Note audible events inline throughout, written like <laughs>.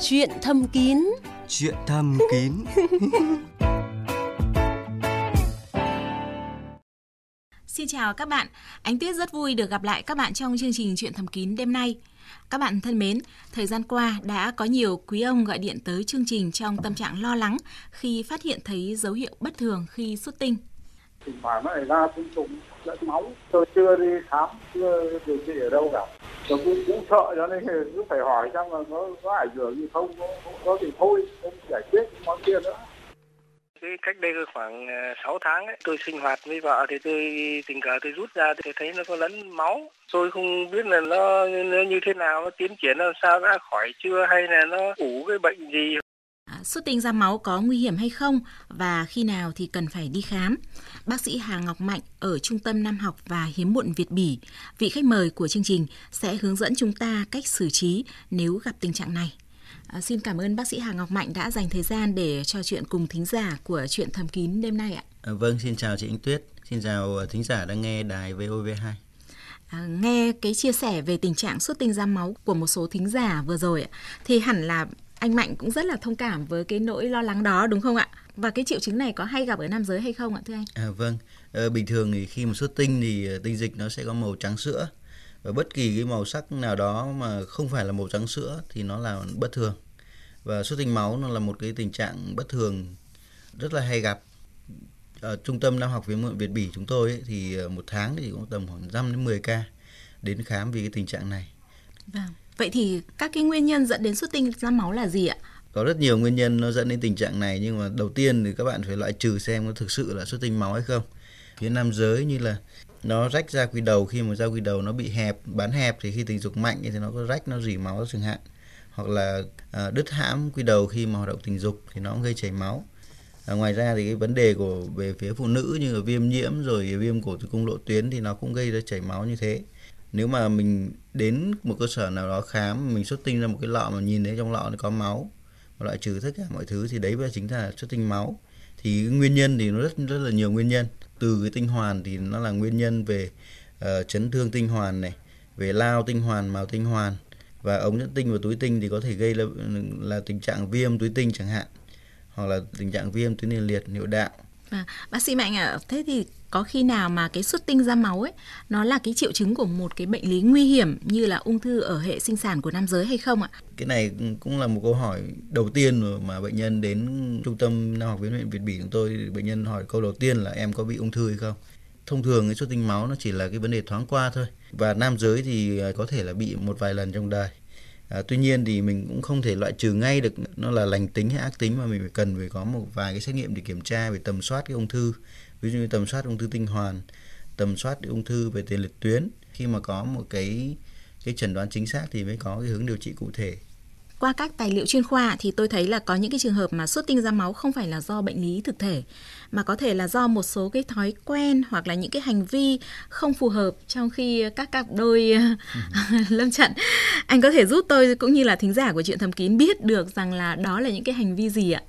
Chuyện thầm kín Chuyện thầm kín <laughs> Xin chào các bạn, Ánh Tuyết rất vui được gặp lại các bạn trong chương trình Chuyện thầm kín đêm nay. Các bạn thân mến, thời gian qua đã có nhiều quý ông gọi điện tới chương trình trong tâm trạng lo lắng khi phát hiện thấy dấu hiệu bất thường khi xuất tinh thỉnh thoảng nó lại ra tinh trùng lẫn máu. Tôi chưa đi khám chưa điều trị ở đâu cả. Tôi cũng cũng sợ cho nên cứ phải hỏi xem là có có ảnh hưởng gì không có, có, thì thôi không giải quyết món kia nữa. Cái cách đây khoảng ờ, 6 tháng ấy, tôi sinh hoạt với vợ thì tôi tình cờ tôi rút ra tôi thấy nó có lẫn máu. Tôi không biết là nó, nó như thế nào nó tiến triển làm sao đã khỏi chưa hay là nó ủ cái bệnh gì xuất tinh ra máu có nguy hiểm hay không và khi nào thì cần phải đi khám. Bác sĩ Hà Ngọc Mạnh ở Trung tâm Nam học và Hiếm muộn Việt Bỉ, vị khách mời của chương trình sẽ hướng dẫn chúng ta cách xử trí nếu gặp tình trạng này. À, xin cảm ơn bác sĩ Hà Ngọc Mạnh đã dành thời gian để trò chuyện cùng thính giả của chuyện thầm kín đêm nay ạ. À, vâng, xin chào chị Ánh Tuyết. Xin chào ờ, thính giả đang nghe đài VOV2. À, nghe cái chia sẻ về tình trạng xuất tinh ra máu của một số thính giả vừa rồi thì hẳn là anh Mạnh cũng rất là thông cảm với cái nỗi lo lắng đó đúng không ạ? Và cái triệu chứng này có hay gặp ở nam giới hay không ạ thưa anh? À, vâng, ờ, bình thường thì khi mà xuất tinh thì ờ, tinh dịch nó sẽ có màu trắng sữa. Và bất kỳ cái màu sắc nào đó mà không phải là màu trắng sữa thì nó là bất thường. Và xuất tinh máu nó là một cái tình trạng bất thường rất là hay gặp. Ở trung tâm Nam học Viện Muộn Việt Bỉ chúng tôi ấy, thì ờ, một tháng thì cũng tầm khoảng 5 đến 10 ca đến khám vì cái tình trạng này. Vâng. Vậy thì các cái nguyên nhân dẫn đến xuất tinh ra máu là gì ạ? có rất nhiều nguyên nhân nó dẫn đến tình trạng này nhưng mà đầu tiên thì các bạn phải loại trừ xem có thực sự là xuất tinh máu hay không. Phía nam giới như là nó rách ra quy đầu khi mà ra quy đầu nó bị hẹp bán hẹp thì khi tình dục mạnh thì nó có rách nó rỉ máu chẳng hạn. Hoặc là à, đứt hãm quy đầu khi mà hoạt động tình dục thì nó cũng gây chảy máu. À, ngoài ra thì cái vấn đề của về phía phụ nữ như là viêm nhiễm rồi viêm cổ tử cung lộ tuyến thì nó cũng gây ra chảy máu như thế nếu mà mình đến một cơ sở nào đó khám mình xuất tinh ra một cái lọ mà nhìn thấy trong lọ nó có máu mà loại trừ tất cả mọi thứ thì đấy là chính là xuất tinh máu. Thì nguyên nhân thì nó rất rất là nhiều nguyên nhân. Từ cái tinh hoàn thì nó là nguyên nhân về uh, chấn thương tinh hoàn này về lao tinh hoàn màu tinh hoàn và ống dẫn tinh và túi tinh thì có thể gây là, là tình trạng viêm túi tinh chẳng hạn hoặc là tình trạng viêm tuyến tiền liệt niệu đạo. À, bác sĩ Mạnh ạ, thế thì có khi nào mà cái xuất tinh ra máu ấy nó là cái triệu chứng của một cái bệnh lý nguy hiểm như là ung thư ở hệ sinh sản của nam giới hay không ạ? cái này cũng là một câu hỏi đầu tiên mà bệnh nhân đến trung tâm nam học viện huyện Việt Bỉ chúng tôi bệnh nhân hỏi câu đầu tiên là em có bị ung thư hay không? Thông thường cái xuất tinh máu nó chỉ là cái vấn đề thoáng qua thôi. Và nam giới thì à, có thể là bị một vài lần trong đời. À, tuy nhiên thì mình cũng không thể loại trừ ngay được nó là lành tính hay ác tính mà mình phải cần phải có một vài cái xét nghiệm để kiểm tra về tầm soát cái ung thư ví dụ như tầm soát ung thư tinh hoàn tầm soát ung thư về tiền liệt tuyến khi mà có một cái cái chẩn đoán chính xác thì mới có cái hướng điều trị cụ thể Qua các tài liệu chuyên khoa thì tôi thấy là có những cái trường hợp mà xuất tinh ra máu không phải là do bệnh lý thực thể mà có thể là do một số cái thói quen hoặc là những cái hành vi không phù hợp trong khi các cặp đôi <laughs> <laughs> lâm trận. Anh có thể giúp tôi cũng như là thính giả của chuyện thầm kín biết được rằng là đó là những cái hành vi gì ạ?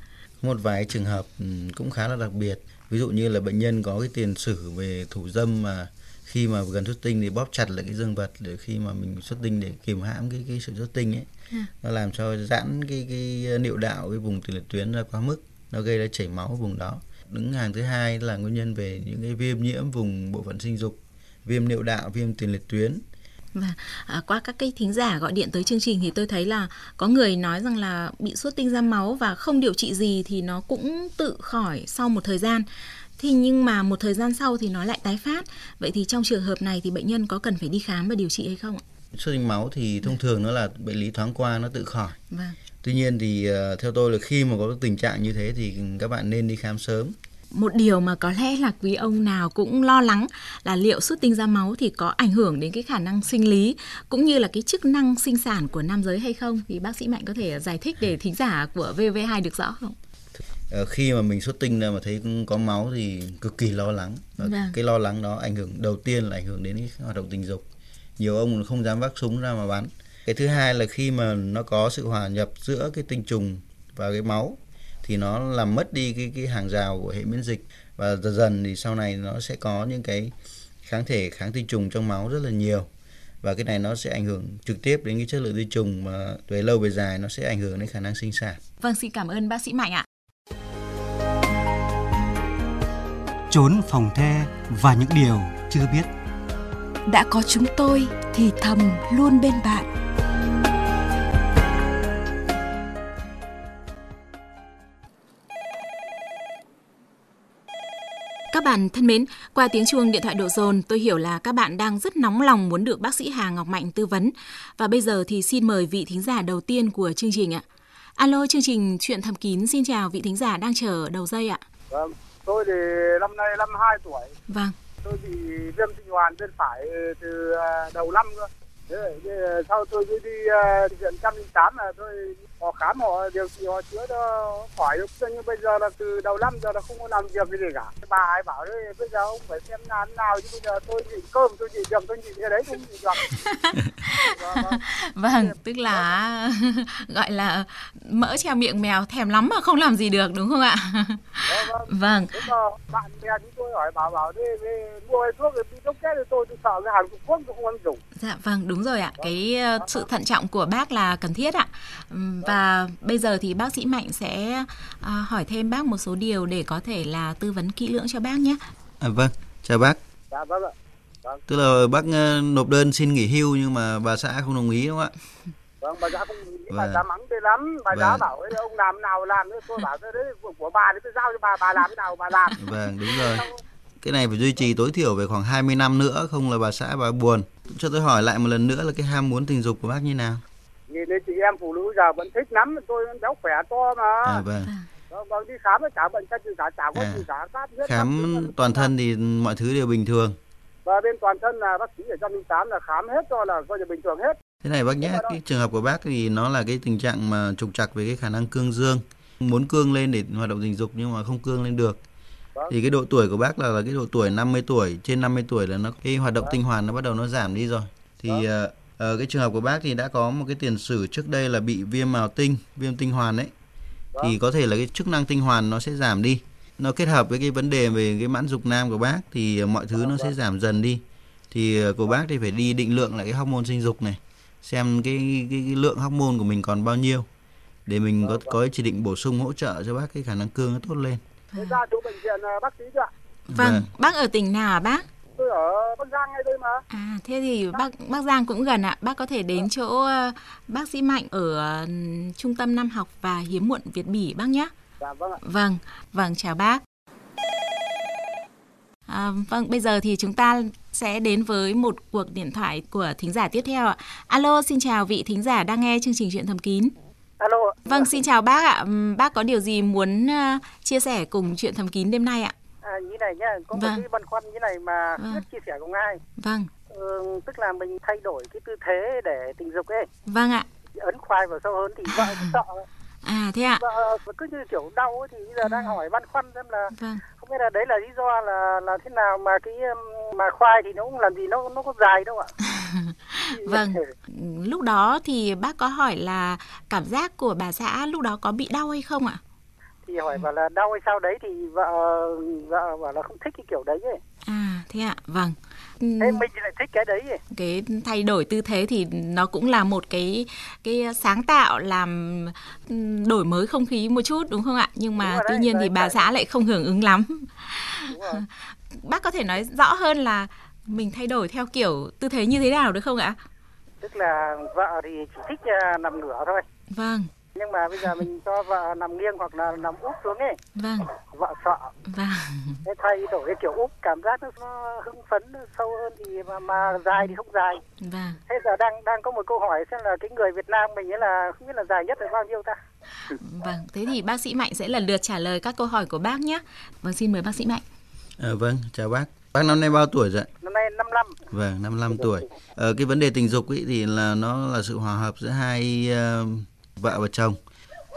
một vài trường hợp ừ, cũng khá là đặc biệt ví dụ như là bệnh nhân có cái tiền sử về thủ dâm mà khi mà gần xuất tinh thì bóp chặt lại cái dương vật để khi mà mình xuất tinh để kiềm hãm cái cái sự xuất tinh ấy. À. nó làm cho giãn cái cái niệu đạo cái vùng tiền liệt tuyến ra quá mức nó gây ra chảy máu ở vùng đó. Đứng hàng thứ hai là nguyên nhân về những cái viêm nhiễm vùng bộ phận sinh dục viêm niệu đạo viêm tiền liệt tuyến Và à, qua các cái thính giả gọi điện tới chương trình thì tôi thấy là có người nói rằng là bị xuất tinh ra máu và không điều trị gì thì nó cũng tự khỏi sau một thời gian. Thì nhưng mà một thời gian sau thì nó lại tái phát. Vậy thì trong trường hợp này thì bệnh nhân có cần phải đi khám và điều trị hay không ạ? xuất tinh máu thì thông thường nó là bệnh lý thoáng qua nó tự khỏi Vâng. tuy nhiên thì ờ, theo tôi là khi mà có tình trạng như thế thì các bạn nên đi khám sớm Một điều mà có lẽ là quý ông nào cũng lo lắng là liệu xuất tinh ra máu thì có ảnh hưởng đến cái khả năng sinh lý cũng như là cái chức năng sinh sản của nam giới hay không thì bác sĩ Mạnh có thể giải thích để thính giả của VV2 được rõ không? Ờ, khi mà mình xuất tinh ra mà thấy có máu thì cực kỳ lo lắng Và Vâng. cái lo lắng đó ảnh hưởng đầu tiên là ảnh hưởng đến cái hoạt động tình dục nhiều ông không dám vác súng ra mà bắn cái thứ hai là khi mà nó có sự hòa nhập giữa cái tinh trùng và cái máu thì nó làm mất đi cái cái hàng rào của hệ miễn dịch và dần dần thì sau này nó sẽ có những cái kháng thể kháng tinh trùng trong máu rất là nhiều và cái này nó sẽ ảnh hưởng trực tiếp đến cái chất lượng tinh trùng mà về lâu về dài nó sẽ ảnh hưởng đến khả năng sinh sản. Vâng, xin cảm ơn bác sĩ Mạnh ạ. Trốn phòng the và những điều chưa biết. Đã có chúng tôi thì thầm luôn bên bạn. Các bạn thân mến, qua tiếng chuông điện thoại độ dồn, tôi hiểu là các bạn đang rất nóng lòng muốn được bác sĩ Hà Ngọc Mạnh tư vấn. Và bây giờ thì xin mời vị thính giả đầu tiên của chương trình ạ. Alo, chương trình Chuyện Thầm Kín xin chào vị thính giả đang chờ đầu dây ạ. Vâng, tôi thì năm nay 52 tuổi. Vâng. Tôi bị viêm tinh hoàn bên phải từ à, đầu năm cơ. Thế, sau tôi cứ đi uh, viện 108 là tôi họ khám họ điều trị họ chữa cho khỏi được nhưng bây giờ là từ đầu năm giờ là không có làm việc gì cả. Bà ấy bảo đấy bây giờ ông phải xem nào nào chứ bây giờ tôi nhịn cơm tôi nhịn được tôi nhịn cái đấy không nhịn được vâng, <laughs> vâng tức là <laughs> gọi là mỡ treo miệng mèo thèm lắm mà không làm gì được đúng không ạ? Vâng, vâng. Mà bạn bè chúng tôi hỏi bảo bảo đi, mua cái thuốc thì chết thì tôi tôi sợ cái hàng Trung Quốc tôi không ăn dùng dạ vâng đúng rồi ạ cái uh, sự thận trọng của bác là cần thiết ạ và bây giờ thì bác sĩ Mạnh sẽ uh, hỏi thêm bác một số điều để có thể là tư vấn kỹ lưỡng cho bác nhé. À, vâng, chào bác. Dạ vâng ạ. Vâng. Tức là bác uh, nộp đơn xin nghỉ hưu nhưng mà bà xã không đồng ý đúng không ạ? Vâng, bà xã không đồng ý, bà xã mắng tôi lắm. Bà xã bảo ấy ông làm nào làm nữa, tôi bảo thế đấy của bà thì tôi giao cho bà, bà làm thế nào bà làm. Vâng, đúng rồi. Cái này phải duy trì tối thiểu về khoảng 20 năm nữa, không là bà xã bà buồn. Cho tôi hỏi lại một lần nữa là cái ham muốn tình dục của bác như nào? nhìn thấy chị em phụ nữ giờ vẫn thích lắm tôi vẫn béo khỏe to mà à, vâng. vâng, vâng đi khám chả bệnh chân cả chả có à, gì cả khám, khám toàn thân thì mọi thứ đều bình thường và bên toàn thân là bác sĩ ở trong tám là khám hết cho là coi như bình thường hết thế này bác nhé cái trường hợp của bác thì nó là cái tình trạng mà trục trặc về cái khả năng cương dương muốn cương lên để hoạt động tình dục nhưng mà không cương lên được. Thì cái độ tuổi của bác là, là cái độ tuổi 50 tuổi trên 50 tuổi là nó cái hoạt động vâng. tinh hoàn nó bắt đầu nó giảm đi rồi thì vâng. uh, ờ, cái trường hợp của bác thì đã có một cái tiền sử trước đây là bị viêm mào tinh, viêm tinh hoàn đấy. Vâng. Thì có thể là cái chức năng tinh hoàn nó sẽ giảm đi. Nó kết hợp với cái vấn đề về cái mãn dục nam của bác thì mọi thứ nó sẽ giảm dần đi. Thì ờ, của bác thì phải đi định lượng lại cái hormone sinh dục này, xem cái cái, cái lượng hormone của mình còn bao nhiêu để mình có có chỉ định bổ sung hỗ trợ cho bác cái khả năng cương nó tốt lên. Thế ra chỗ bệnh viện ờ, bác sĩ chưa? Vâng, vâng, bác ở tỉnh nào à bác? tôi ở Bắc Giang ngay đây mà. À thế thì bác Bắc Giang cũng gần ạ. Bác có thể đến chỗ uh, bác sĩ Mạnh ở uh, Trung tâm Nam học và Hiếm muộn Việt Bỉ bác nhé. Dạ vâng ạ. Vâng, vâng chào bác. À, vâng, bây giờ thì chúng ta sẽ đến với một cuộc điện thoại của thính giả tiếp theo ạ. Alo, xin chào vị thính giả đang nghe chương trình Chuyện Thầm Kín. Alo. Vâng, xin chào bác ạ. Bác có điều gì muốn uh, chia sẻ cùng Chuyện Thầm Kín đêm nay ạ? À, như này nhá, có vâng. một cái băn khoăn như này mà vâng. chia sẻ cùng ai. Vâng. Ừ, tức là mình thay đổi cái tư thế để tình dục ấy. Vâng ạ. Ấn khoai vào sâu hơn thì vợ cũng sợ. À thế ạ. Vợ cứ như kiểu đau ấy, thì bây giờ à. đang hỏi băn khoăn xem là vâng. không biết là đấy là lý do là là thế nào mà cái mà khoai thì nó cũng làm gì nó nó có dài đâu ạ. <laughs> vâng. Lúc đó thì bác có hỏi là cảm giác của bà xã lúc đó có bị đau hay không ạ? thì hỏi bảo là đau hay sao đấy thì vợ vợ bảo là không thích cái kiểu đấy ấy. À thế ạ, vâng. Thế mình lại thích cái đấy ấy. Cái thay đổi tư thế thì nó cũng là một cái cái sáng tạo làm đổi mới không khí một chút đúng không ạ? Nhưng mà tuy nhiên đấy, thì bà đấy. xã lại không hưởng ứng lắm. <laughs> Bác có thể nói rõ hơn là mình thay đổi theo kiểu tư thế như thế nào được không ạ? Tức là vợ thì chỉ thích uh, nằm ngửa thôi. Vâng. Nhưng mà bây giờ mình cho vợ nằm nghiêng hoặc là nằm úp xuống ấy. Vâng. Vợ sợ. Vâng. Thế thay đổi cái kiểu úp cảm giác nó, nó hưng phấn nó sâu hơn thì mà, mà dài thì không dài. Vâng. Thế giờ đang đang có một câu hỏi xem là cái người Việt Nam mình ấy là không biết là dài nhất là bao nhiêu ta? Vâng thế thì bác sĩ Mạnh sẽ lần lượt trả lời các câu hỏi của bác nhé. Vâng xin mời bác sĩ Mạnh. À, vâng chào bác Bác năm nay bao tuổi rồi? Năm nay 55. Vâng, 55 tuổi. Ờ, cái vấn đề tình dục ấy thì là nó là sự hòa hợp giữa hai uh, vợ và chồng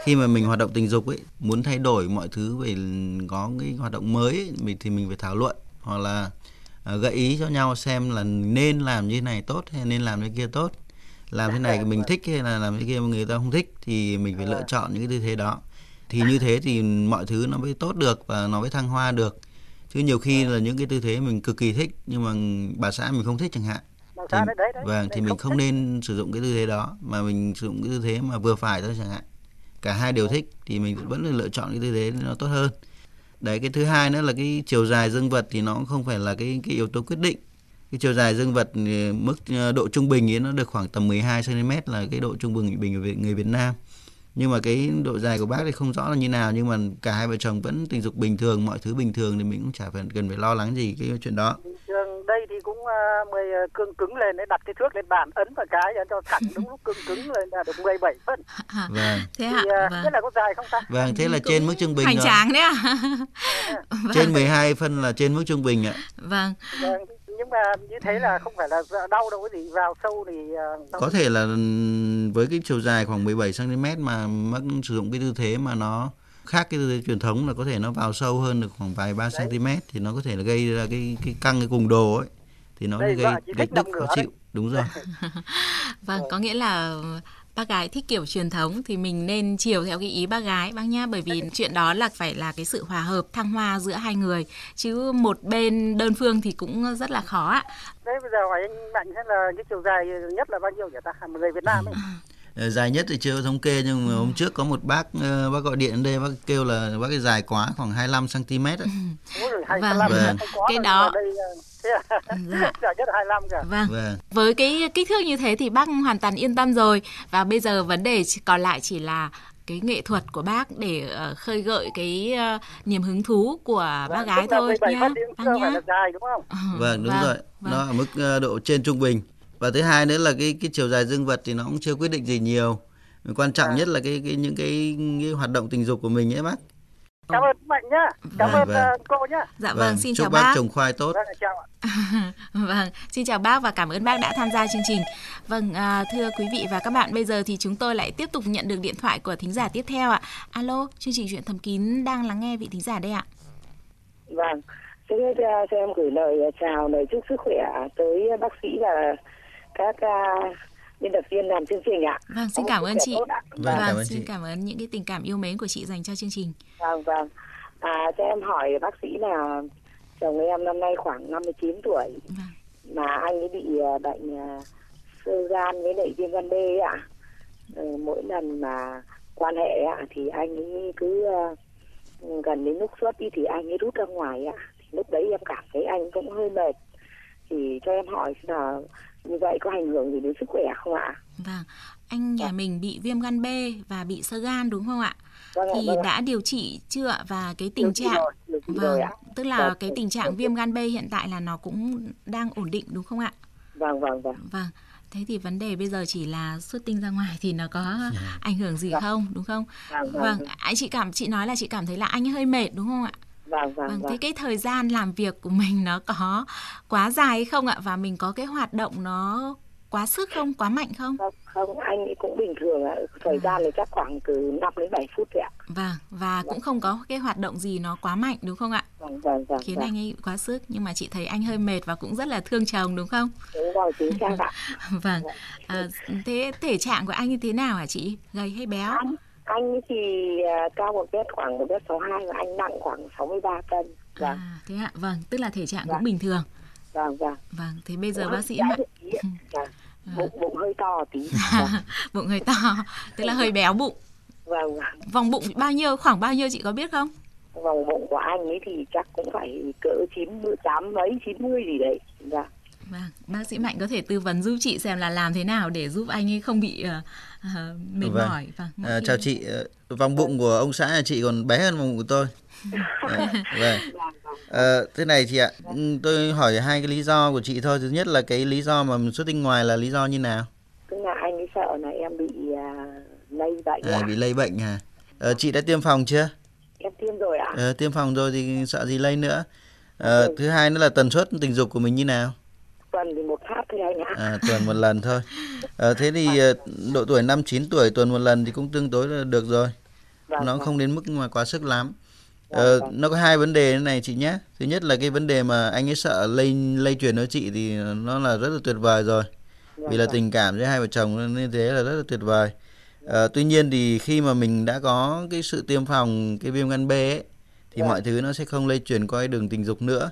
khi mà mình hoạt động tình dục ấy muốn thay đổi mọi thứ về có cái hoạt động mới ấy, mình thì mình phải thảo luận hoặc là uh, gợi ý cho nhau xem là nên làm như thế này tốt hay nên làm như kia tốt làm thế này mình thích hay là làm thế kia người ta không thích thì mình phải lựa chọn những cái tư thế đó thì như thế thì mọi thứ nó mới tốt được và nó mới thăng hoa được chứ nhiều khi là những cái tư thế mình cực kỳ thích nhưng mà bà xã mình không thích chẳng hạn. Thì, đấy, đấy, vâng đấy, thì mình không, không nên sử dụng cái tư thế đó mà mình sử dụng cái tư thế mà vừa phải thôi chẳng hạn. Cả hai đều thích thì mình vẫn là lựa chọn cái tư thế nó tốt hơn. Đấy cái thứ hai nữa là cái chiều dài dương vật thì nó cũng không phải là cái cái yếu tố quyết định. Cái chiều dài dương vật mức ờ, độ trung bình ấy nó được khoảng tầm 12 cm là cái độ trung bình bình của người Việt Nam nhưng mà cái độ dài của bác thì không rõ là như nào nhưng mà cả hai vợ chồng vẫn tình dục bình thường mọi thứ bình thường thì mình cũng chả phải cần phải lo lắng gì cái chuyện đó. Thường đây thì cũng uh, 10 cương cứng lên để đặt cái thước lên bàn ấn vào cái cho thẳng đúng lúc cương cứng lên là được 17 phân. Vâng. Thế ạ thì, uh, vâng. thế là có dài không ta? Vâng thế là trên mức trung bình hoành tráng đấy ạ. Vâng. trên 12 phân là trên mức trung bình ạ. Vâng, vâng nhưng mà như thế là không phải là đau đâu cái gì vào sâu thì uh, có thể là với cái chiều dài khoảng 17 cm mà mắc sử dụng cái tư thế mà nó khác cái tư thế truyền thống là có thể nó vào sâu hơn được khoảng vài ba cm thì nó có thể là gây ra cái cái căng cái cùng đồ ấy. Thì nó Đây, gây gây tức khó chịu. Đúng rồi. <laughs> <laughs> Vâng có nghĩa là bác gái thích kiểu truyền thống thì mình nên chiều theo cái ý bác gái bác nhá bởi vì chuyện đó là phải là cái sự hòa hợp thăng hoa giữa hai người chứ một bên đơn phương thì cũng rất là khó ạ. Đấy bây giờ hỏi anh Mạnh xem là cái chiều dài nhất là bao nhiêu nhỉ ta? Người Việt Nam ấy. Ờ, dài nhất thì chưa thống kê nhưng mà hôm trước có một bác uh, bác gọi điện đến đây bác kêu là bác cái dài quá khoảng 25 cm ấy. Vâng, vâng. cái đó đây, dạ. nhất 25 cả. Vâng. vâng. Với cái kích thước như thế thì bác hoàn toàn yên tâm rồi và bây giờ vấn đề còn lại chỉ là cái nghệ thuật của bác để uh, khơi gợi cái uh, niềm hứng thú của vâng, bác gái thôi nhá. Bác nhá. Dài, đúng không? Vâng, đúng vâng, rồi. Vâng. Nó ở mức uh, độ trên trung bình và thứ hai nữa là cái cái chiều dài dương vật thì nó cũng chưa quyết định gì nhiều quan trọng à. nhất là cái cái những cái, cái hoạt động tình dục của mình ấy bác cảm ơn mạnh nhá. Cảm vâng, ơn vâng. cô nhá. Dạ vâng, vâng xin chúc chào bác bác. trồng khoai tốt. Vâng, chào ạ. <laughs> vâng xin chào bác và cảm ơn bác đã tham gia chương trình. Vâng à, thưa quý vị và các bạn bây giờ thì chúng tôi lại tiếp tục nhận được điện thoại của thính giả tiếp theo ạ. Alo chương trình chuyện thầm kín đang lắng nghe vị thính giả đây ạ. Vâng Trước hết cho em gửi lời chào, lời chúc sức khỏe tới bác sĩ và các uh, biên tập viên làm chương trình ạ. Vâng, xin cảm ơn chị. Vâng, vâng cảm ơn xin chị. cảm ơn những cái tình cảm yêu mến của chị dành cho chương trình. Vâng, vâng. À, cho em hỏi bác sĩ là chồng em năm nay khoảng 59 tuổi vâng. mà anh ấy bị à, bệnh uh, sơ gan với lại viêm gan B ạ. Ừ, mỗi lần mà quan hệ ạ thì anh ấy cứ uh, gần đến lúc xuất đi thì anh ấy rút ra ngoài ạ. Thì lúc đấy em cảm thấy anh cũng hơi mệt thì cho em hỏi là như vậy có ảnh hưởng gì đến sức khỏe không ạ? Vâng, anh nhà vâng. mình bị viêm gan B và bị sơ gan đúng không ạ? Vâng, thì vâng. đã điều trị chưa ạ? Và cái tình trạng rồi, vâng, rồi tức là vâng. cái tình trạng viêm gan B hiện tại là nó cũng đang ổn định đúng không ạ? Vâng vâng vâng. Vâng. Thế thì vấn đề bây giờ chỉ là xuất tinh ra ngoài thì nó có dạ. ảnh hưởng gì vâng. không đúng không? Vâng, vâng, vâng. Anh chị cảm chị nói là chị cảm thấy là anh hơi mệt đúng không ạ? Vâng, vâng, vâng. Thế cái thời gian làm việc của mình nó có quá dài không ạ? Và mình có cái hoạt động nó quá sức không, quá mạnh không? Không, không anh ấy cũng bình thường ạ. Thời à. gian thì chắc khoảng từ 5 đến 7 phút thôi ạ. Vâng, và cũng không có cái hoạt động gì nó quá mạnh đúng không ạ? Vâng, vâng, vâng. Khiến vâng. anh ấy quá sức, nhưng mà chị thấy anh hơi mệt và cũng rất là thương chồng đúng không? Đúng rồi, chính xác ạ. <laughs> vâng. À, thế thể trạng của anh như thế nào hả chị? Gầy hay béo? Anh, anh thì uh, cao một mét khoảng một mét sáu hai và anh nặng khoảng 63 cân. Vâng. À, thế ạ, vâng, tức là thể trạng vâng. cũng bình thường. Vâng, vâng. Vâng, thế bây giờ bác sĩ mạnh. <laughs> Vâng. Bụng, bụng hơi to tí. <laughs> Bụng hơi to, tức là hơi béo bụng. Vâng. Vòng bụng bao nhiêu, khoảng bao nhiêu chị có biết không? Vòng bụng của anh ấy thì chắc cũng phải cỡ 98 mấy, 90 gì đấy. Vâng. Vâng, bác sĩ Mạnh có thể tư vấn giúp chị xem là làm thế nào để giúp anh ấy không bị uh, mệt vâng. mỏi. Vâng, à, chào chị, vòng bụng của ông xã nhà chị còn bé hơn vòng bụng của tôi. à, vâng. À, thế này chị ạ, tôi hỏi hai cái lý do của chị thôi. Thứ nhất là cái lý do mà xuất tinh ngoài là lý do như nào? Tức là anh ấy sợ là em bị uh, lây bệnh. À, bị lây bệnh hả? À, chị đã tiêm phòng chưa? Em tiêm rồi ạ. À, tiêm phòng rồi thì sợ gì lây nữa? À, ừ. Thứ hai nữa là tần suất tình dục của mình như nào? Ạ. À, tuần một lần thôi. À, thế thì ờ, độ tuổi năm chín tuổi tuần một lần thì cũng tương đối là được rồi. Vâng, nó vâng. không đến mức mà quá sức lắm. Ờ, vâng. nó có hai vấn đề này chị nhé. Thứ nhất là cái vấn đề mà anh ấy sợ lây lây truyền cho chị thì nó là rất là tuyệt vời rồi. Vì là tình cảm giữa hai vợ chồng nên thế là rất là tuyệt vời. À, tuy nhiên thì khi mà mình đã có cái sự tiêm phòng cái viêm gan B ấy, thì mọi thứ nó sẽ không lây truyền qua cái đường tình dục nữa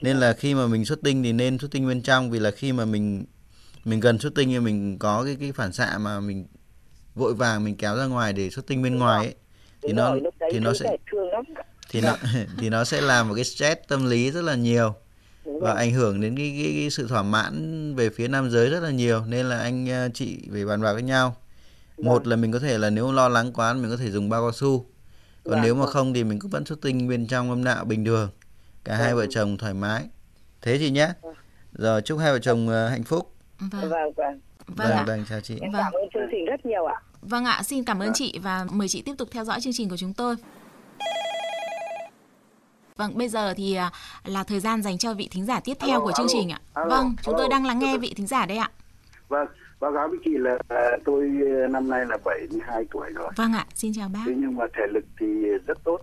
nên là khi mà mình xuất tinh thì nên xuất tinh bên trong vì là khi mà mình mình gần xuất tinh thì mình có cái cái phản xạ mà mình vội vàng mình kéo ra ngoài để xuất tinh bên ngoài ấy thì Đúng nó rồi, thì nó sẽ thì nó <laughs> thì nó sẽ làm một cái stress tâm lý rất là nhiều và ảnh hưởng đến cái, cái, cái sự thỏa mãn về phía nam giới rất là nhiều. Nên là anh ờ, chị phải bàn bạc với nhau. Một là mình có thể là nếu lo lắng quá mình có thể dùng bao cao su. Còn Vâng, nếu mà vâng. không thì mình cũng vẫn xuất tinh bên trong âm đạo bình thường cả hai vợ chồng thoải mái thế chị nhé rồi chúc hai vợ chồng ờ, hạnh phúc Vâng, Vâng, vâng. vâng vâng vâng chào chị Em Vâng. cảm ơn chương trình rất nhiều ạ. Vâng ạ, xin cảm ơn chị và mời chị tiếp tục theo dõi chương trình của chúng tôi. Vâng, bây giờ thì à, là thời gian dành cho vị thính giả tiếp theo Alo, của chương alo, trình ạ. alo, Vâng, chúng tôi đang lắng nghe vị thính giả đây ạ. Vâng, báo cáo với chị là à, tôi à, năm nay là 72 tuổi rồi. Vâng ạ, xin chào bác. Thế nhưng mà thể lực thì rất tốt.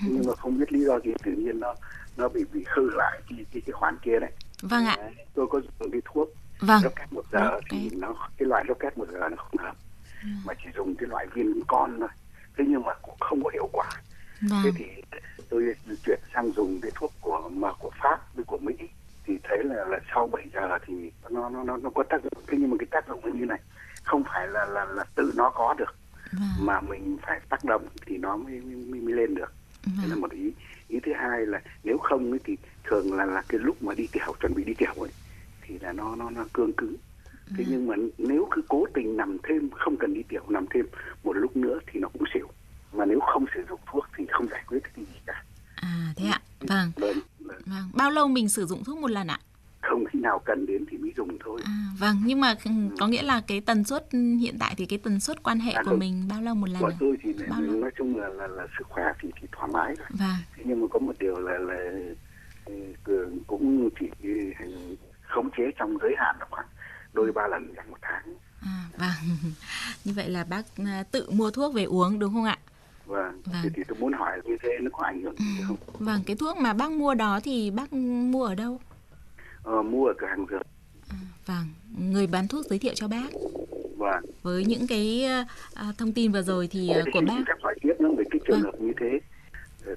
<laughs> Nhưng mà không biết lý do gì tự nhiên nó nó bị bị hư lại cái cái, cái khoản kia đấy. Vâng ạ. Đấy, Tôi có dùng cái thuốc Vâng. rocket một giờ thì Rocket. nó cái loại rocket một giờ nó không hợp. Mà chỉ dùng cái loại viên con thôi. Thế nhưng mà cũng không có hiệu quả. Thế Vâng. thì tôi chuyển sang dùng cái thuốc của mà của Pháp với của Mỹ thì thấy là là sau 7 giờ thì nó nó nó nó có tác dụng thế nhưng mà cái tác dụng như này không phải là là là tự nó có được Vâng. mà mình phải tác động thì nó mới mới, mới lên được Vâng. thế là một ý ý thứ hai là nếu không ấy thì thường là là cái lúc mà đi tiểu chuẩn bị đi tiểu ấy thì là nó nó nó cương cứng thế nhưng mà nếu cứ cố tình nằm thêm không cần đi tiểu nằm thêm một lúc nữa thì nó cũng xỉu mà nếu không sử dụng thuốc thì không giải quyết được cái gì cả À thế ạ. Vâng. Vâng, vâng. Vâng. Bao lâu mình sử dụng thuốc một lần ạ? Không khi nào cần đến thì mới dùng thôi À, vâng, nhưng mà ừ, có nghĩa là cái tần suất hiện tại thì cái tần suất quan hệ À, của không. mình bao lâu một lần ạ? tôi thì Bao lâu? nói chung là là, là sức khỏe thì thì thoải mái rồi Vâng. thế nhưng mà có một điều là là ừ, cường cũng chỉ ừ, khống chế trong giới hạn là khoảng đôi ba lần trong một tháng À, vâng. <laughs> Như vậy là bác à, tự mua thuốc về uống đúng không ạ? vâng, Vâng. Thì, thì tôi muốn hỏi như thế nó có ảnh hưởng gì không Vâng, cái thuốc mà bác mua đó thì bác mua ở đâu? Ờ, mua ở cửa hàng dược Vâng, người bán thuốc giới thiệu cho bác. vâng Với những cái à, thông tin vừa rồi thì à, Thế của bác. phép hỏi tiếp nữa về cái trường Vâng. hợp như thế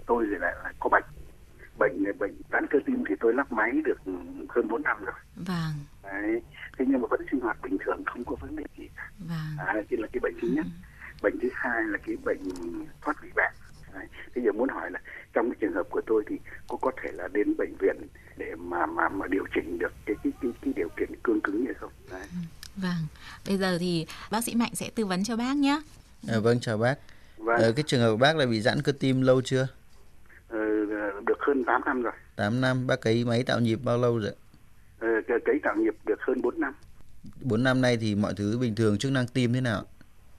tôi thì lại, lại có bệnh bệnh này bệnh giãn cơ tim thì tôi lắp máy được hơn 4 năm rồi Vâng, Đấy. thế nhưng mà vẫn sinh hoạt bình thường không có vấn đề gì cả vâng. à, đây là cái bệnh thứ nhất bệnh thứ hai là cái bệnh thoát vị bệnh Đấy. thế giờ muốn hỏi là trong cái trường hợp của tôi thì có có thể là đến bệnh viện để mà mà mà điều chỉnh được cái cái cái, cái điều kiện cương cứng hay không? Đấy. Vâng, bây giờ thì bác sĩ Mạnh sẽ tư vấn cho bác nhé. à, vâng chào bác. Vâng, Ờ, cái trường hợp của bác là bị giãn cơ tim lâu chưa? Ờ, được hơn 8 năm rồi. 8 năm. Bác cấy máy tạo nhịp bao lâu rồi ờ, cái- cấy tạo nghiệp được hơn 4 năm. 4 năm nay thì mọi thứ bình thường chức năng tim thế nào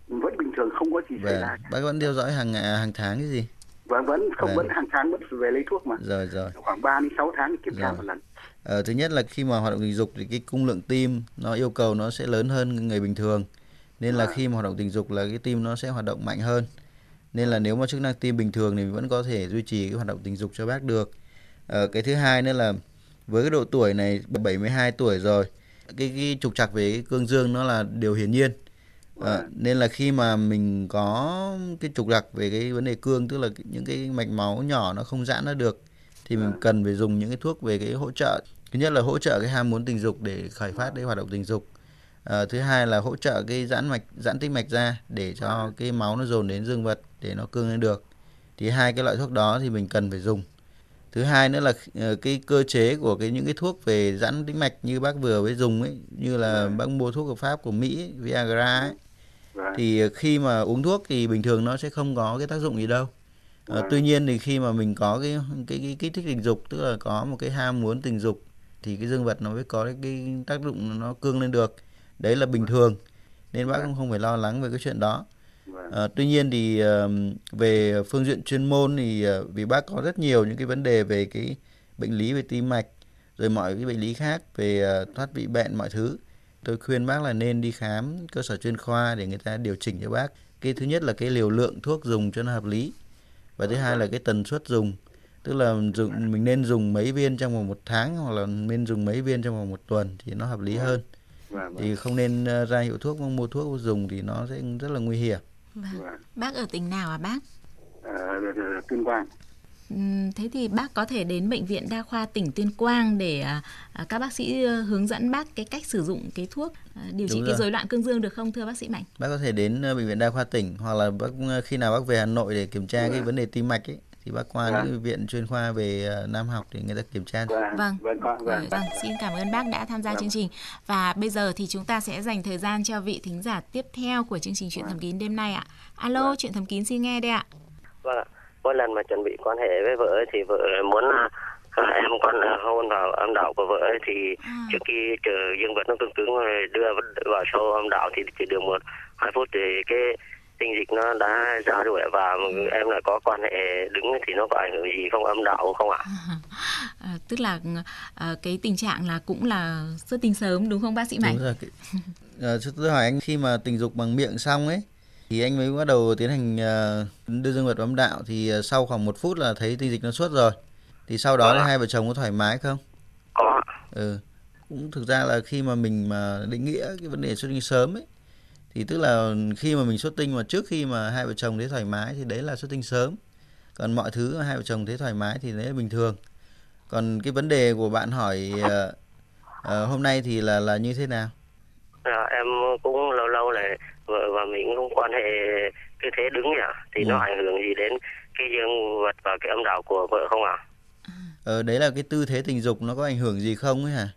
vẫn bình thường không có gì xảy và ra bác vẫn theo dõi hàng ngày- hàng tháng cái gì và vẫn không Vâng. vẫn hàng tháng vẫn về lấy thuốc mà. Rồi rồi. Khoảng 3 đến 6 tháng thì kiểm tra một lần. Ờ, thứ nhất là khi mà hoạt động tình dục thì cái cung lượng tim nó yêu cầu nó sẽ lớn hơn người bình thường. Nên là Vâng. khi mà hoạt động tình dục là cái tim nó sẽ hoạt động mạnh hơn. Nên là nếu mà chức năng tim bình thường thì vẫn có thể duy trì cái hoạt động tình dục cho bác được. Ờ, cái thứ hai nữa là với cái độ tuổi này 72 tuổi rồi cái, cái trục trặc về cái cương dương nó là điều hiển nhiên Vâng. nên là khi mà mình có cái trục trặc về cái vấn đề cương tức là những cái mạch máu nhỏ nó không giãn ra được thì mình Vâng. cần phải dùng những cái thuốc về cái hỗ trợ. Thứ nhất là hỗ trợ cái ham muốn tình dục để khởi phát cái hoạt động tình dục. Ờ, thứ hai là hỗ trợ cái giãn mạch giãn tĩnh mạch ra để cho cái máu nó dồn đến dương vật để nó cương lên được. Thì hai cái loại thuốc đó thì mình cần phải dùng. Thứ hai nữa là ờ, cái cơ chế của cái những cái thuốc về giãn tĩnh mạch như bác vừa mới dùng ấy như là bác mua thuốc của pháp của mỹ viagra ấy Vâng. thì khi mà uống thuốc thì bình thường nó sẽ không có cái tác dụng gì đâu Ờ, Vâng. tuy nhiên thì khi mà mình có cái cái cái kích thích tình dục tức là có một cái ham muốn tình dục thì cái dương vật nó mới có cái tác dụng nó cương lên được đấy là bình thường nên bác cũng không phải lo lắng về cái chuyện đó Vâng. Ờ, tuy nhiên thì về phương diện chuyên môn thì ờ, vì bác có rất nhiều những cái vấn đề về cái bệnh lý về tim mạch rồi mọi cái bệnh lý khác về ờ, thoát vị bệnh mọi thứ tôi khuyên bác là nên đi khám cơ sở chuyên khoa để người ta điều chỉnh cho bác cái thứ nhất là cái liều lượng thuốc dùng cho nó hợp lý và thứ hai là cái tần suất dùng tức là dùng mình nên dùng mấy viên trong vòng một tháng hoặc là nên dùng mấy viên trong vòng một tuần thì nó hợp lý hơn Vâng, vâng. thì không nên ờ, ra hiệu thuốc mua thuốc dùng thì nó sẽ rất là nguy hiểm Vâng. Vâng. Bác ở tỉnh nào à bác? Ờ, tuyên quang thế thì bác có thể đến bệnh viện đa khoa tỉnh Tuyên Quang để à, à, các bác sĩ ờ, hướng dẫn bác cái cách sử dụng cái thuốc à, điều trị cái rối loạn cương dương được không thưa bác sĩ Mạnh? Bác có thể đến ờ, bệnh viện đa khoa tỉnh hoặc là bác ờ, khi nào bác về Hà Nội để kiểm tra cái vấn đề tim mạch ấy thì bác qua những vâng. viện chuyên khoa về Nam học để người ta kiểm tra. Vâng, vâng, vâng, vâng. vâng. Xin cảm ơn bác đã tham gia vâng. chương trình và bây giờ thì chúng ta sẽ dành thời gian cho vị thính giả tiếp theo của chương trình chuyện thầm kín đêm nay ạ. Alo, vâng. chuyện thầm kín xin nghe đây ạ. Vâng ạ mỗi lần mà chuẩn bị quan hệ với vợ ấy, thì vợ muốn là <laughs> em con hôn vào âm đạo của vợ ấy, thì à. trước khi chờ dương vật nó cứng cứng rồi đưa vào sâu âm đạo thì chỉ được một hai phút thì cái tinh dịch nó đã ra rồi và em lại có quan hệ đứng thì nó có ảnh hưởng gì không âm đạo không ạ? <laughs> À, tức là à, cái tình trạng là cũng là xuất tinh sớm đúng không bác sĩ Mạnh? Đúng rồi. À, tôi hỏi anh khi mà tình dục bằng miệng xong ấy thì anh mới bắt đầu tiến hành ờ, đưa dương vật âm đạo. Thì ờ, sau khoảng một phút là thấy tinh dịch nó xuất rồi. Thì sau đó à. hai vợ chồng có thoải mái không? Có ừ. Cũng thực ra là khi mà mình mà định nghĩa cái vấn đề xuất tinh sớm ấy thì tức là khi mà mình xuất tinh mà trước khi mà hai vợ chồng thấy thoải mái thì đấy là xuất tinh sớm. Còn mọi thứ hai vợ chồng thấy thoải mái thì đấy là bình thường. Còn cái vấn đề của bạn hỏi uh, uh, hôm nay thì là là như thế nào? À, em cũng lâu lâu này vợ và mình cũng quan hệ tư thế đứng nhỉ thì ừ. nó ảnh hưởng gì đến cái dương vật và cái âm đạo của vợ không ạ? À? Ờ đấy là cái tư thế tình dục nó có ảnh hưởng gì không ấy hả?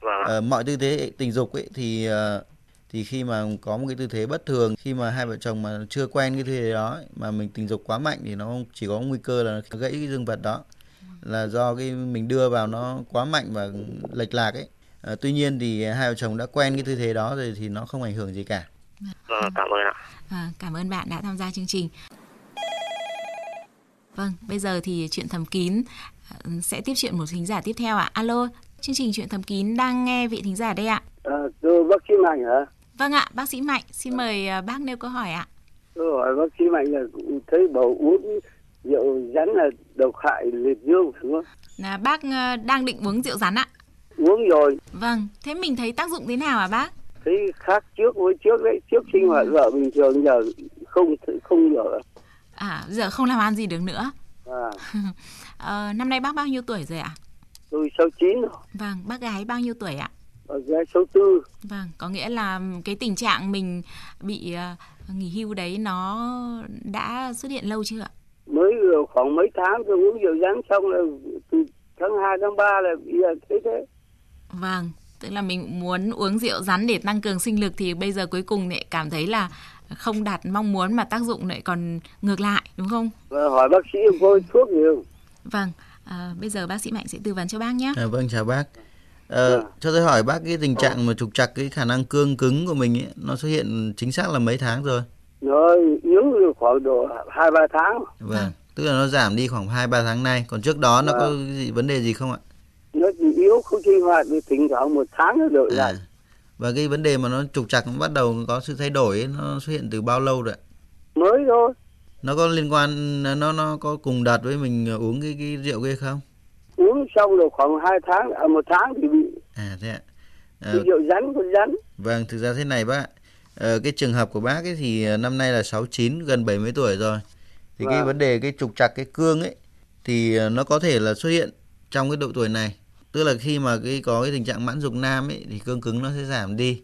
Vâng. Ờ, mọi tư thế tình dục ấy thì ờ, thì khi mà có một cái tư thế bất thường khi mà hai vợ chồng mà chưa quen cái tư thế đó ấy, mà mình tình dục quá mạnh thì nó chỉ có nguy cơ là gãy cái dương vật đó là do cái mình đưa vào nó quá mạnh và lệch lạc ấy à, tuy nhiên thì hai vợ chồng đã quen cái tư thế đó rồi thì nó không ảnh hưởng gì cả Vâng, cảm ơn ạ. À, cảm ơn bạn đã tham gia chương trình. Vâng, bây giờ thì chuyện thầm kín sẽ tiếp chuyện một thính giả tiếp theo ạ. À. Alo, chương trình chuyện thầm kín đang nghe vị thính giả đây ạ. À, tôi bác sĩ Mạnh hả? Vâng ạ, bác sĩ Mạnh, xin mời à, bác nêu câu hỏi ạ. Tôi hỏi bác sĩ Mạnh là thấy bầu uống rượu rắn là độc hại liệt dương đúng không? Là bác à, đang định uống rượu rắn ạ. Uống rồi. Vâng, thế mình thấy tác dụng thế nào à bác? Thấy khác trước với trước đấy. Trước sinh hoạt ừ. vợ bình thường giờ không không được à giờ không làm ăn gì được nữa. À. à, <laughs> năm nay bác bao nhiêu tuổi rồi ạ? Tôi sáu chín rồi. Vâng bác gái bao nhiêu tuổi ạ? Bác gái sáu tư. Vâng có nghĩa là cái tình trạng mình bị uh, nghỉ hưu đấy nó đã xuất hiện lâu chưa ạ? Mới khoảng mấy tháng tôi uống rượu rắn xong là từ tháng 2 tháng 3 là bây giờ thấy thế. Vâng tức là mình muốn uống rượu rắn để tăng cường sinh lực thì bây giờ cuối cùng lại cảm thấy là không đạt mong muốn mà tác dụng lại còn ngược lại đúng không? Vâng, hỏi bác sĩ có thuốc nhiều. Vâng, à, bây giờ bác sĩ Mạnh sẽ tư vấn cho bác nhé. À, vâng, chào bác. À. Cho tôi hỏi bác cái tình trạng mà trục trặc cái khả năng cương cứng của mình ấy, nó xuất hiện chính xác là mấy tháng rồi? Nó yếu được khoảng độ hai ba tháng. Vâng, à. tức là nó giảm đi khoảng hai ba tháng nay. Còn trước đó nó vâng. có gì, vấn đề gì không ạ? Yếu không sinh hoạt thì thỉnh thoảng một tháng nó đợi à. lại. và cái vấn đề mà nó trục trặc nó bắt đầu có sự thay đổi ấy, nó xuất hiện từ bao lâu rồi mới thôi. Nó có liên quan nó nó có cùng đợt với mình uống cái cái rượu kia không? Uống xong rồi khoảng hai tháng à, một tháng thì bị à thế ạ. à, rượu rắn con rắn. vâng thực ra thế này bác à, cái trường hợp của bác ấy thì năm nay là 69 gần 70 tuổi rồi. Thì vâng. cái vấn đề cái trục trặc cái cương ấy thì nó có thể là xuất hiện trong cái độ tuổi này tức là khi mà cái có cái tình trạng mãn dục nam ấy thì cương cứng nó sẽ giảm đi.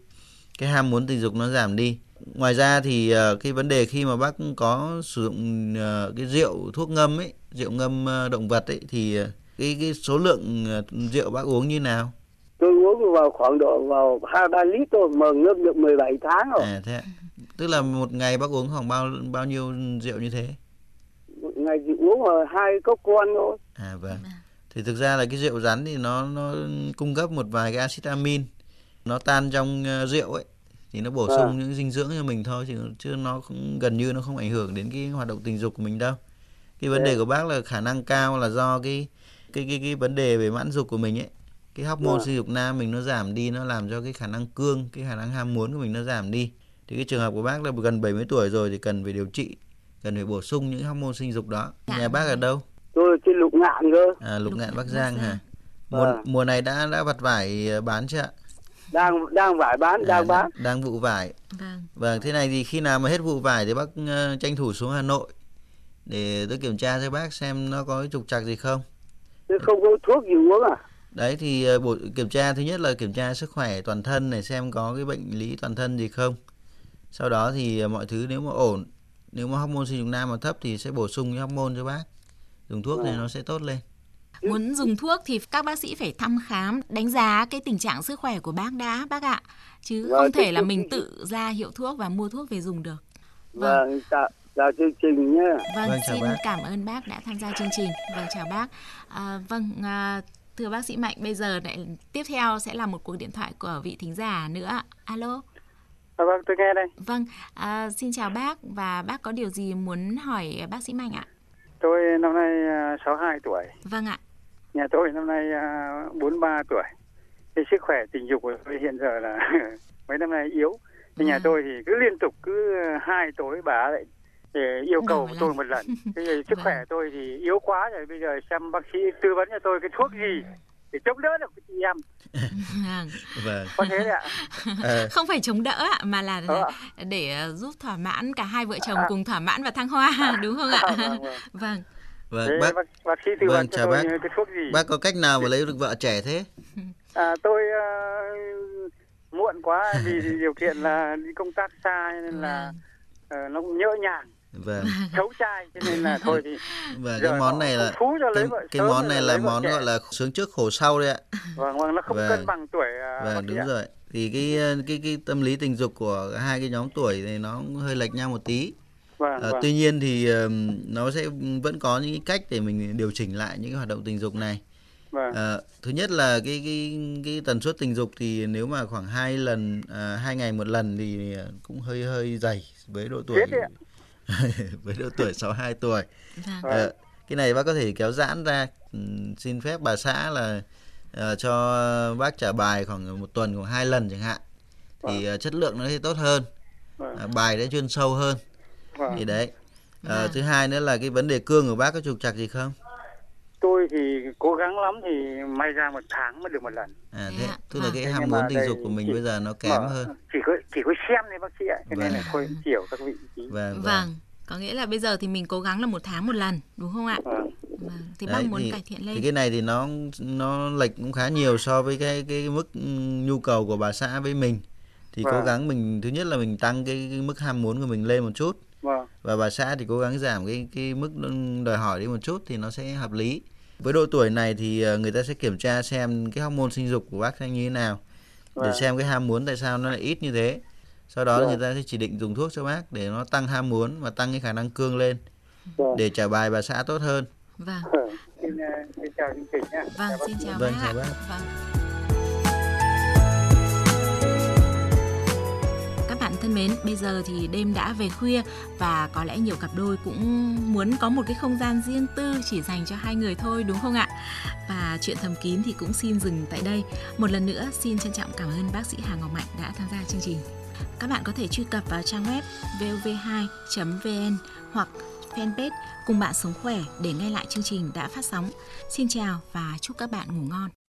Cái ham muốn tình dục nó giảm đi. Ngoài ra thì uh, cái vấn đề khi mà bác có sử dụng uh, cái rượu thuốc ngâm ấy rượu ngâm uh, động vật ấy thì cái cái số lượng rượu bác uống như nào? Tôi uống vào khoảng độ vào hai ba lít thôi mà ngâm được 17 tháng rồi. À thế tức là một ngày bác uống khoảng bao bao nhiêu rượu như thế? Một ngày chỉ uống hai cốc con thôi. À vâng thì thực ra là cái rượu rắn thì nó nó cung cấp một vài cái axit amin nó tan trong uh, rượu ấy thì nó bổ sung à. những dinh dưỡng cho mình thôi chứ chứ nó cũng gần như nó không ảnh hưởng đến cái hoạt động tình dục của mình đâu cái vấn đề của bác là khả năng cao là do cái cái cái cái vấn đề về mãn dục của mình ấy cái hormone à. sinh dục nam mình nó giảm đi nó làm cho cái khả năng cương cái khả năng ham muốn của mình nó giảm đi thì cái trường hợp của bác là gần 70 tuổi rồi thì cần phải điều trị cần phải bổ sung những hormone sinh dục đó nhà dạ. bác ở đâu tôi trên lục ngạn cơ à lục, ngạn bắc giang hả mùa à. mùa này đã đã vặt vải ờ, bán chưa ạ đang đang vải bán à, đang bán đang vụ vải vâng vâng thế này thì khi nào mà hết vụ vải thì bác uh, tranh thủ xuống hà nội để tôi kiểm tra cho bác xem nó có trục trặc gì không. Thế không có thuốc gì uống à? Đấy thì ờ, bộ kiểm tra thứ nhất là kiểm tra sức khỏe toàn thân này xem có cái bệnh lý toàn thân gì không. Sau đó thì mọi thứ nếu mà ổn, nếu mà hormone sinh dục nam mà thấp thì sẽ bổ sung cái hormone cho bác. Dùng thuốc thì nó sẽ tốt lên. Muốn dùng thuốc thì các bác sĩ phải thăm khám, đánh giá cái tình trạng sức khỏe của bác đã bác ạ. Chứ Vâng, không thể là mình tự ra hiệu thuốc và mua thuốc về dùng được. Vâng, chào, chào chương trình nhé. Vâng, Vâng, chào xin bác. cảm ơn bác đã tham gia chương trình. Vâng, chào bác. À, vâng, à, thưa bác sĩ Mạnh, bây giờ lại tiếp theo sẽ là một cuộc điện thoại của vị thính giả nữa. Alo. À, vâng, tôi nghe đây. Vâng, à, xin chào bác và bác có điều gì muốn hỏi bác sĩ Mạnh ạ? Tôi năm nay à, 62 tuổi. Vâng ạ. Nhà tôi năm nay à, 43 tuổi. Cái sức khỏe tình dục của tôi hiện giờ là <laughs> mấy năm nay yếu. Thì nhà Vâng. tôi thì cứ liên tục cứ hai tối bà lại yêu cầu tôi một lần. Thì sức <laughs> Vâng. khỏe tôi thì yếu quá rồi. Bây giờ xem bác sĩ tư vấn cho tôi cái thuốc gì để chống đỡ được chị em. Vâng. Vâng. Có thế đấy ạ. Ờ, Không phải chống đỡ ạ, mà là, Ờ là ạ. để ờ, giúp thỏa mãn cả hai vợ chồng À. cùng thỏa mãn và thăng hoa, đúng không ạ? À, vâng, vâng. Vâng. vâng, Thế bác bác, sĩ tư Vâng, vấn cho tôi bác. cái thuốc gì? bác có cách nào mà lấy được vợ trẻ thế? À, tôi ờ, muộn quá vì điều kiện là đi công tác xa nên là Vâng. ờ, nó cũng nhỡ nhàng Vâng. <laughs> xấu trai cho nên là thôi thì <laughs> Và giờ cái món này là cái, vợ cái món này là món gọi là sướng trước khổ sau đấy ạ. vâng vâng nó không Vâng. cân bằng tuổi à, Vâng đúng rồi. Thì cái ờ, cái cái tâm lý tình dục của hai cái nhóm tuổi này nó cũng hơi lệch nhau một tí. vâng, Ờ, vâng. tuy nhiên thì ờm, nó sẽ vẫn có những cái cách để mình điều chỉnh lại những cái hoạt động tình dục này. vâng. Ờ, thứ nhất là cái cái cái tần suất tình dục thì nếu mà khoảng hai lần à, hai ngày một lần thì cũng hơi hơi dày với độ tuổi Chết. <laughs> với độ tuổi 62 tuổi. Vâng. Ờ, cái này bác có thể kéo giãn ra Ừm, xin phép bà xã là ờ, cho bác trả bài khoảng một tuần khoảng hai lần chẳng hạn. Thì ờ, chất lượng nó sẽ tốt hơn. À, bài sẽ chuyên sâu hơn. Thì đấy. Vâng. thứ hai nữa là cái vấn đề cương của bác có trục trặc gì không tôi thì cố gắng lắm thì may ra một tháng mới được một lần à Thế tức là Vâng. cái ham muốn tình dục của mình chỉ- bây giờ nó kém Mà hơn chỉ có chỉ có xem thôi bác sĩ ạ cho nên là Vâng. thôi chiều các vị trí vâng Vâng. Có nghĩa là bây giờ thì mình cố gắng là một tháng một lần, đúng không ạ? vâng. Vâng. Thì bác muốn thì, cải thiện thì lên. cái này thì nó nó lệch cũng khá nhiều so với cái cái mức ừ, nhu cầu của bà xã với mình thì cố Vâng. gắng mình thứ nhất là mình tăng cái, cái mức ham muốn của mình lên một chút vâng và bà xã thì cố gắng giảm cái cái mức đòi hỏi đi một chút thì nó sẽ hợp lý với độ tuổi này thì ờ, người ta sẽ kiểm tra xem cái hormone sinh dục của bác như thế nào để Vâng. xem cái ham muốn tại sao nó lại ít như thế sau đó Vâng. người ta sẽ chỉ định dùng thuốc cho bác để nó tăng ham muốn và tăng cái khả năng cương lên vâng. để trả bài bà xã tốt hơn Vâng. xin, ờ, xin chào chương trình nhé Vâng, xin chào Vâng, bác chào bác. Vâng. Thân mến, bây giờ thì đêm đã về khuya và có lẽ nhiều cặp đôi cũng muốn có một cái không gian riêng tư chỉ dành cho hai người thôi đúng không ạ? Và chuyện thầm kín thì cũng xin dừng tại đây. Một lần nữa xin trân trọng cảm ơn bác sĩ Hà Ngọc Mạnh đã tham gia chương trình. Các bạn có thể truy cập vào trang web vov2.vn hoặc fanpage cùng bạn sống khỏe để nghe lại chương trình đã phát sóng. Xin chào và chúc các bạn ngủ ngon.